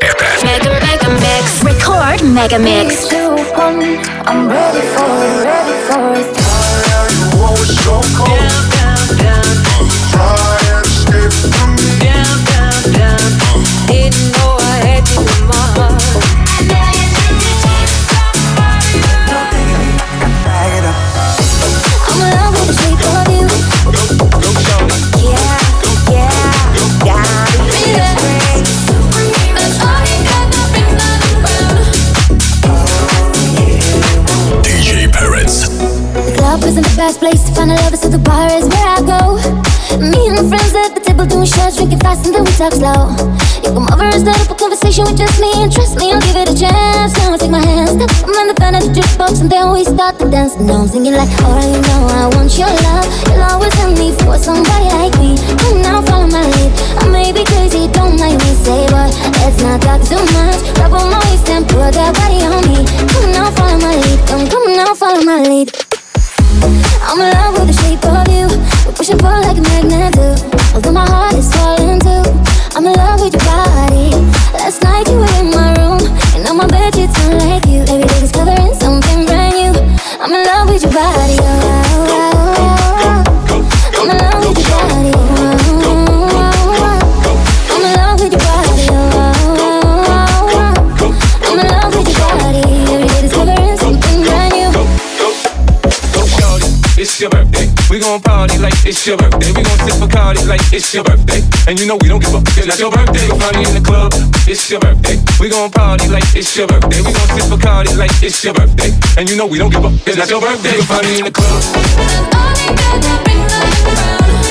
FM. Mega, mega mix. Record mega mix. Two, one. I'm ready for it, ready for it. I am so cold. Find a lover, so the bar is where I go. Me and my friends at the table doing shots, drinking fast, and then we talk slow. You come over and start up a conversation with just me, and trust me, I'll give it a chance. Now take my hand, step I'm on the fan of the jukebox, and then we start to dance. Now I'm singing like, alright, you know I want your love. You'll always have me for somebody like me. Come now, follow my lead. I may be crazy, don't mind me, say, but let's not talk too much. Grab on my waist and put that body on me. Come now, follow my lead. Come, come now, follow my lead. I'm in love with the shape of you. We push and pull like a magnet do. Although my heart is falling too. I'm in love with your body. Last night you were in my room, and now my bed sheets smell like you. Every day discovering something brand new. I'm in love with your body. Oh. Gon' party like it's your birthday. We gon' sip Bacardi like it's your birthday. And you know we don't give up. It's not your birthday. Go party in the club. It's your birthday. We gon' party like it's your birthday. We gon' sip Bacardi like it's your birthday. And you know we don't give up. It's not your birthday. Go party in the club. Birthday. Go,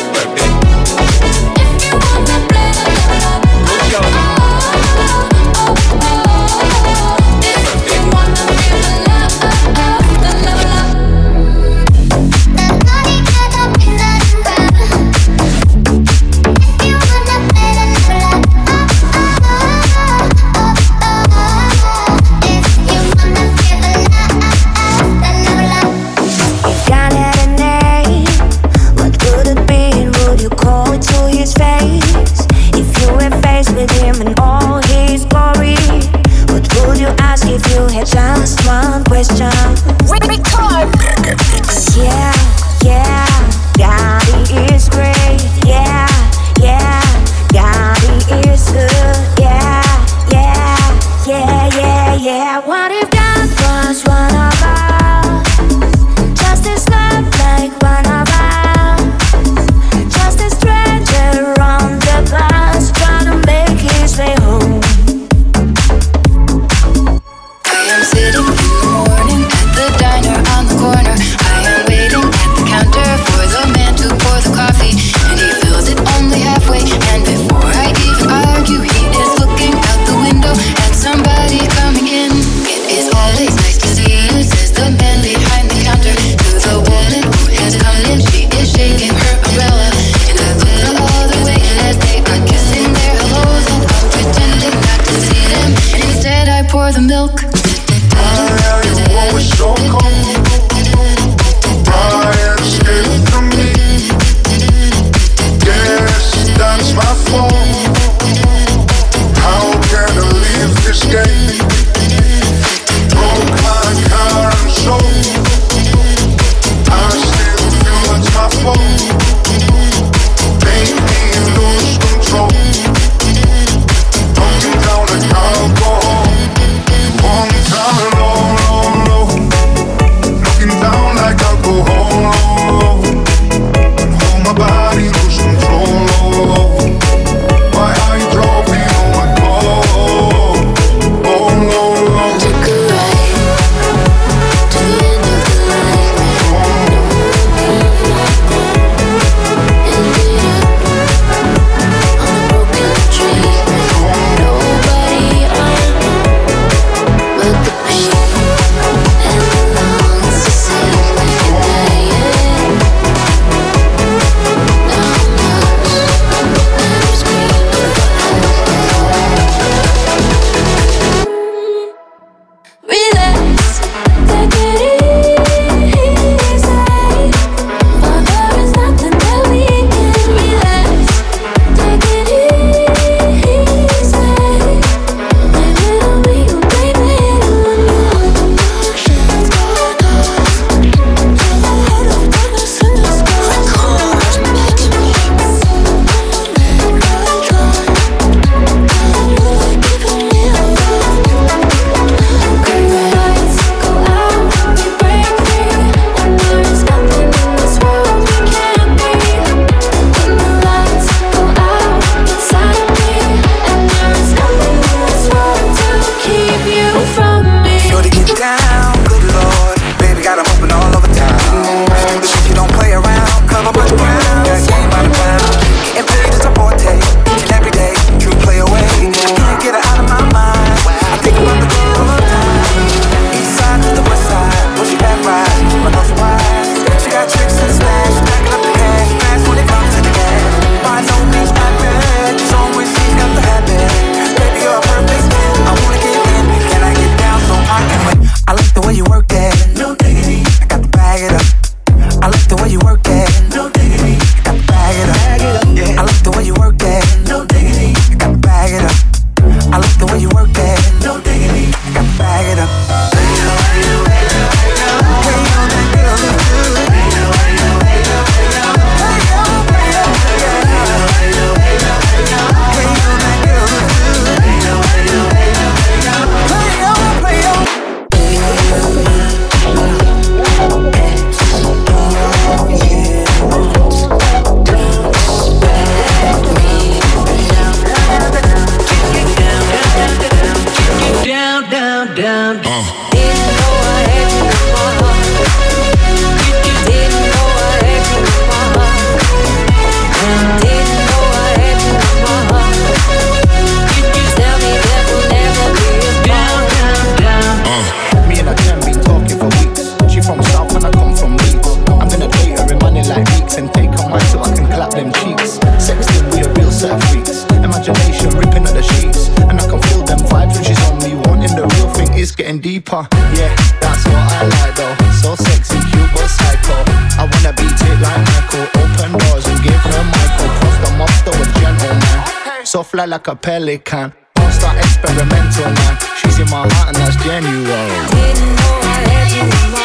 fly like a pelican. Monster experimental man. She's in my heart and that's genuine. I didn't know I had you in my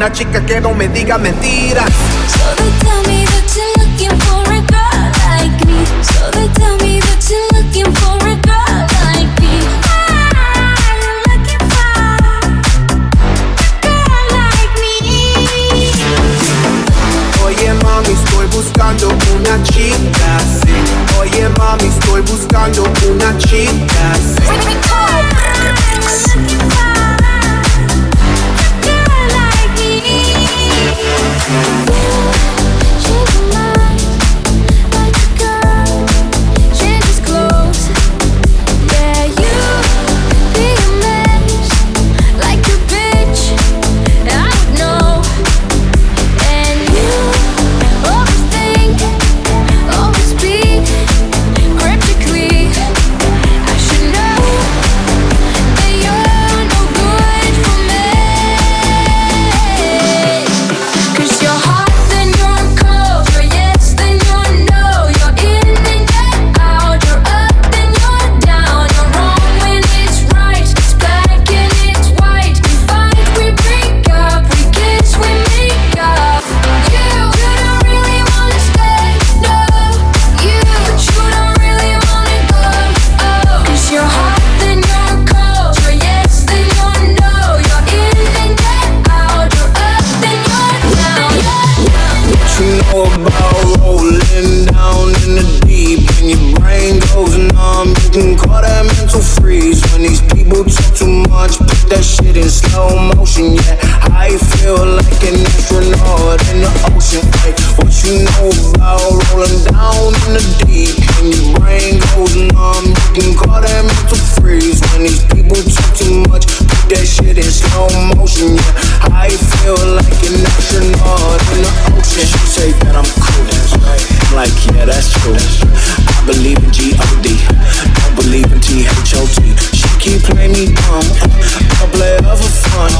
una chica que no me diga mentiras. So they tell me that you're looking for a girl like me. So they tell me that you're looking for a girl like me. Ah, I'm looking for a girl like me. Oye mami, estoy buscando una chica así. Oye mami, estoy buscando una chica así. rolling down in the deep and your brain goes numb. You can call that mental freeze when these people talk too much. Put that shit in slow motion, yeah. I feel like an astronaut in the ocean. She say that I'm cool, that's right. I'm like, yeah, that's true. I believe in G-O-D, don't believe in T-H-O-T. She keep playing me dumb, I play her for fun.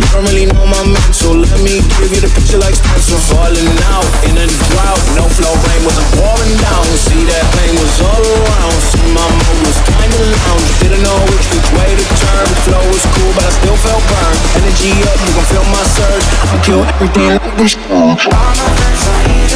You don't really know my mental me give you the picture like Spencer, Falling out in a drought No flow rain wasn't pouring down. See that pain was all around. See my mood was kinda lounge. Didn't know which which way to turn. The Flow was cool but I still felt burned. Energy up, you can feel my surge. I kill everything like this. All my friends are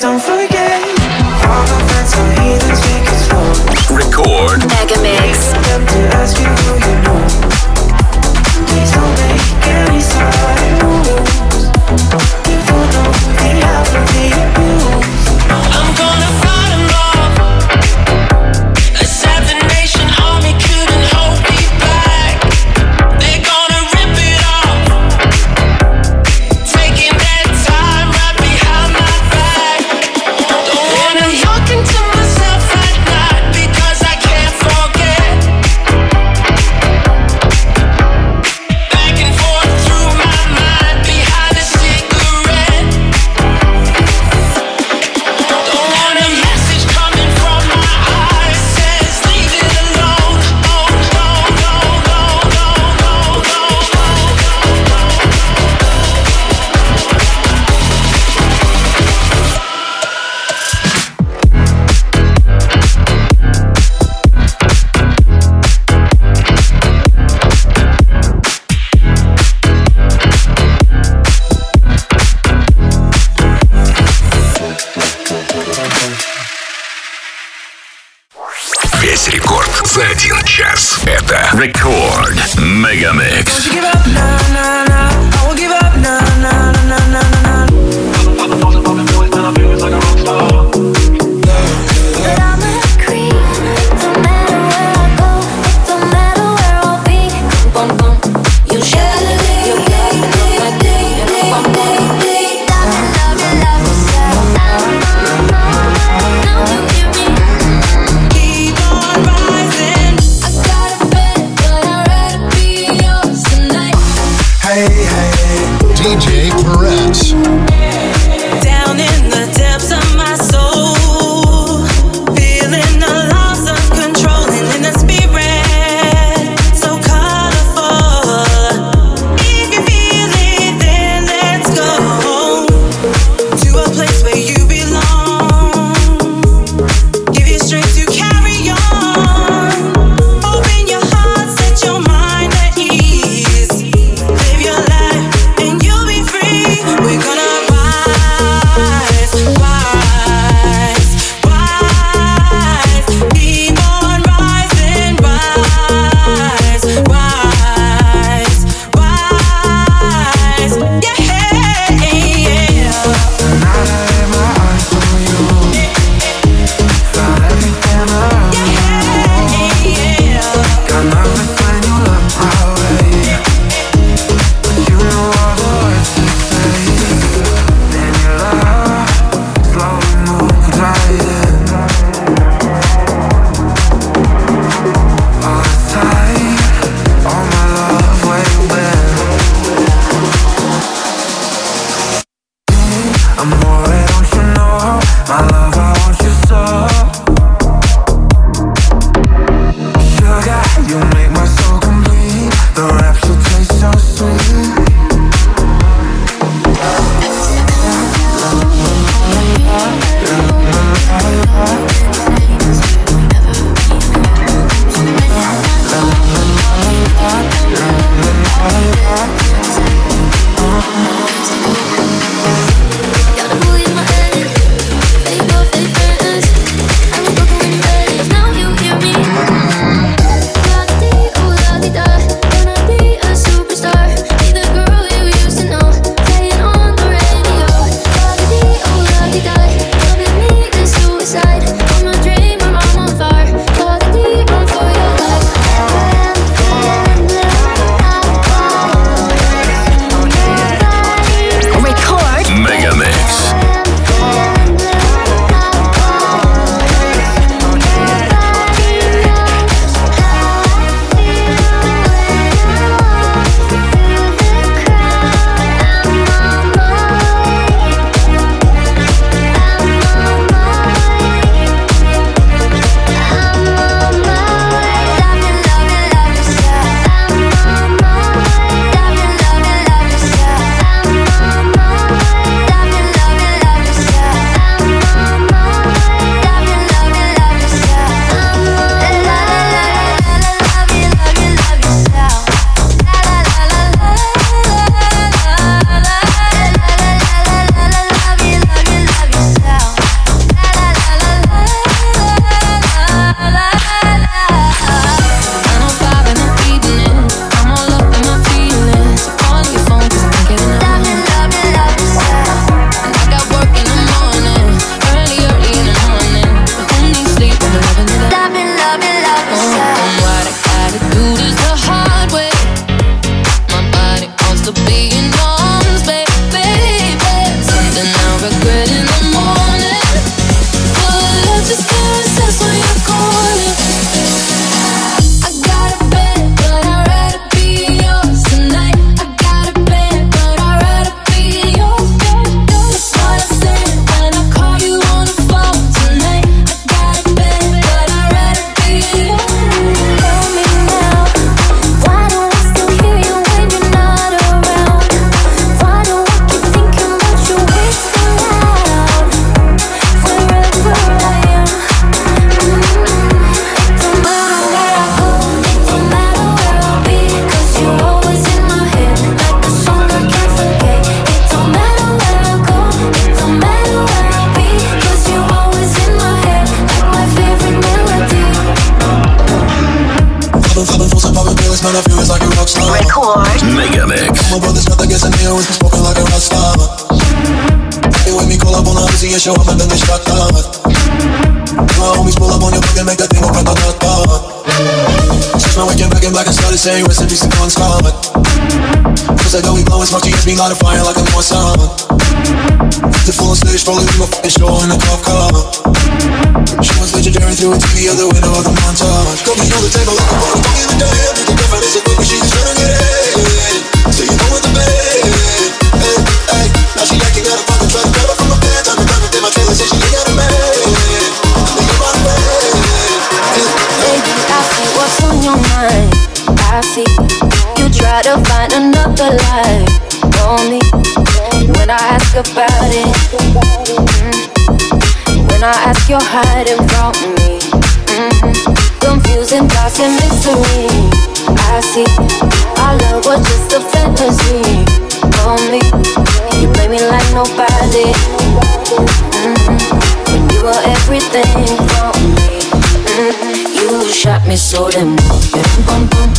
don't fall один час. Это Рекорд Мегамикс. Show up and then they shot uh. down. My homies pull up on your and make that thing go grata ta ta. Since my weekend back in black and started saying recipes to Bon Scott. Cause I know we blowing smoke, GS me light a fire like a Morrison. The full stage, rolling my fucking show in a cop car. She was legendary through a TV out the window of the montage. Cooking on the table like a bottle, back in the day. I the girlfriend is a quick, but she just trying to get in. So you know what the bed. Hey, hey, now she acting out of I see you try to find another life me. When I ask about it, mm, when I ask, you're hiding from me. Mhm. Confusing thoughts and mystery. I see our love was just a fantasy me. You play me like nobody. Mhm. When you were everything for me. Mhm. You shot me so damn well. You dum bum.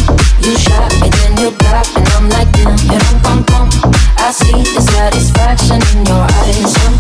You shot me, then you got and I'm like damn. You dum bum bum. I see the satisfaction in your eyes.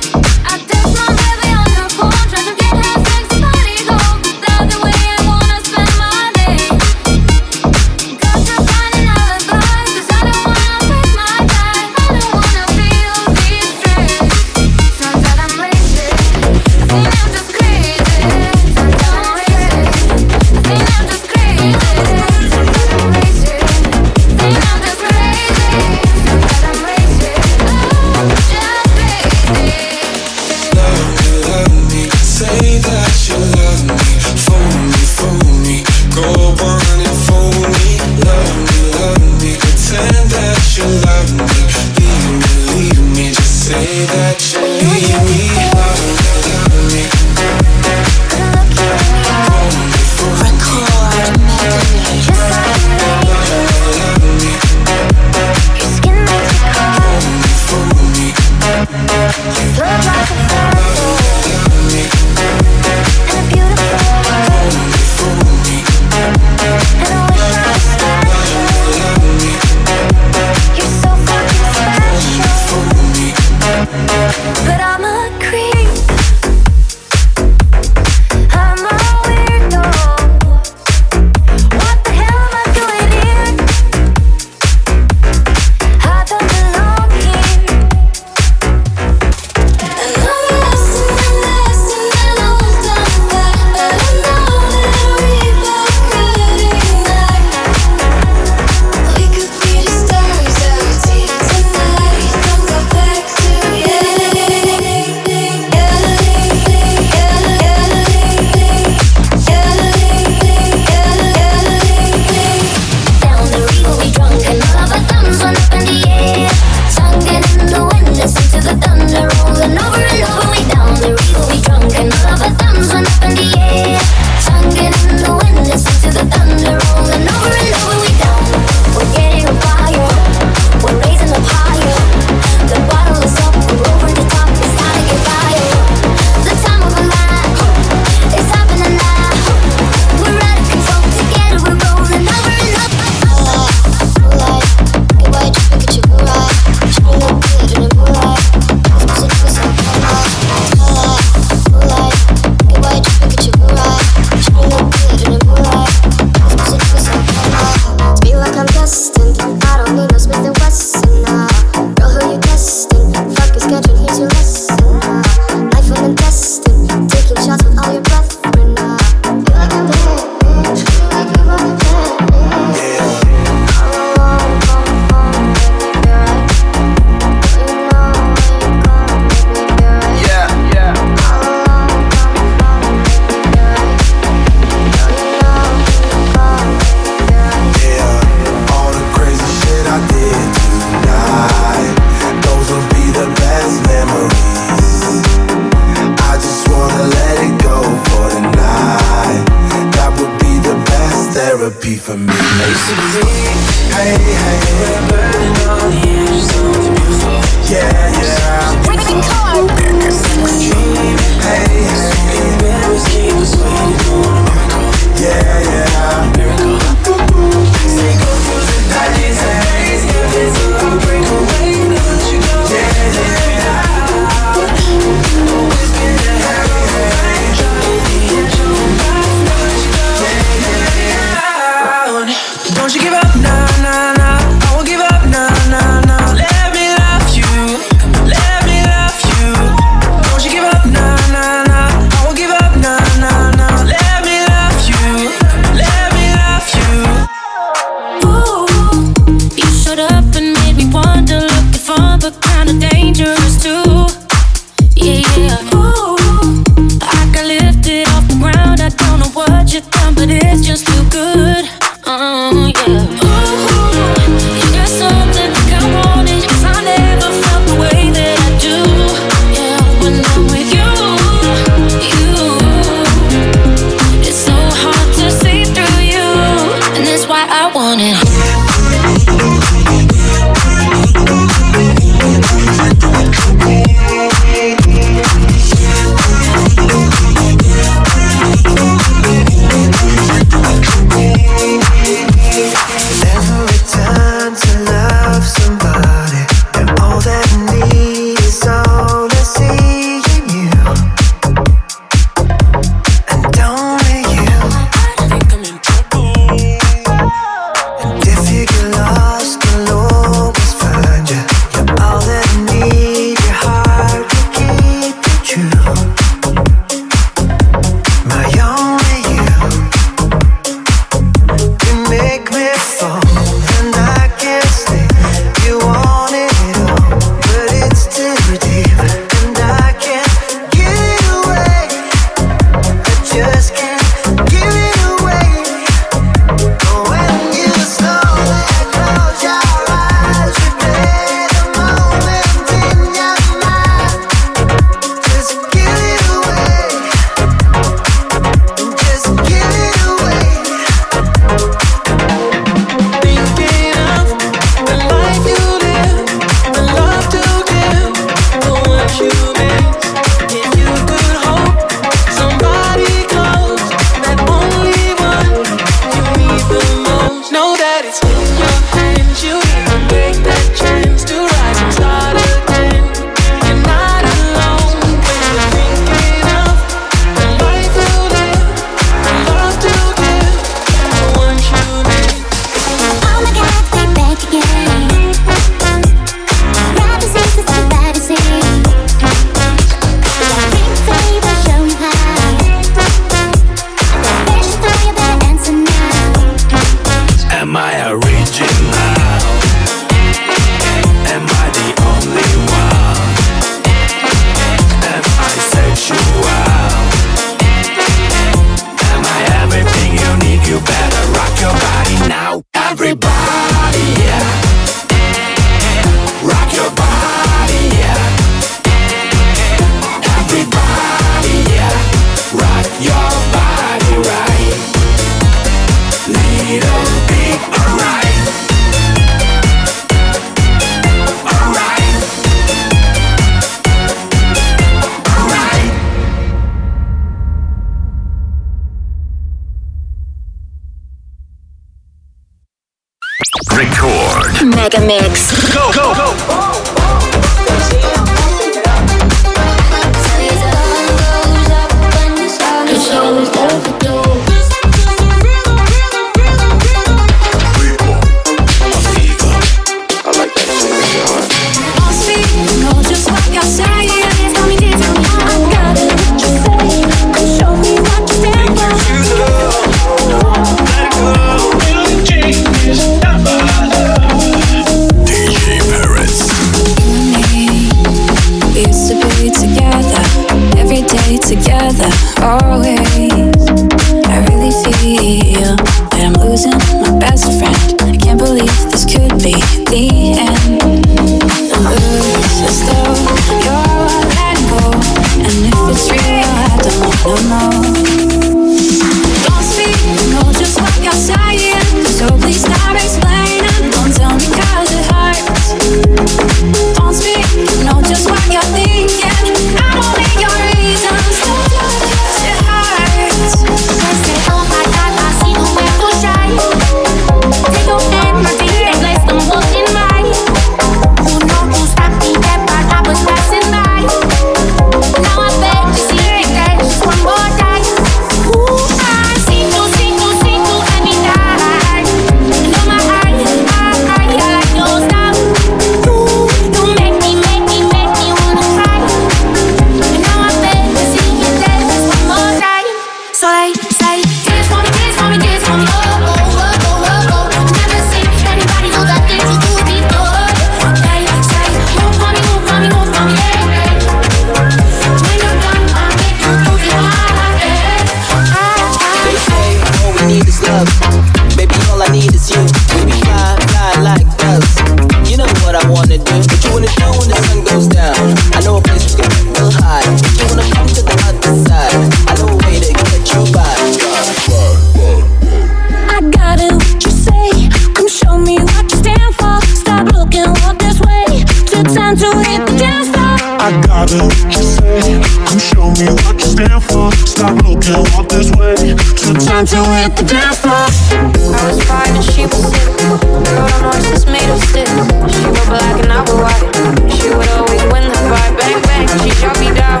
time to hit the dance floor. I was five and she was six. The road on horses made of sit. She was black and I was white. She would always win the fight. Bang bang, she shot me down.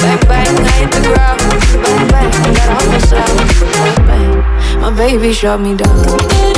Bang bang, I hit the ground. Bang bang, I got off myself. Bang, my baby shot me down.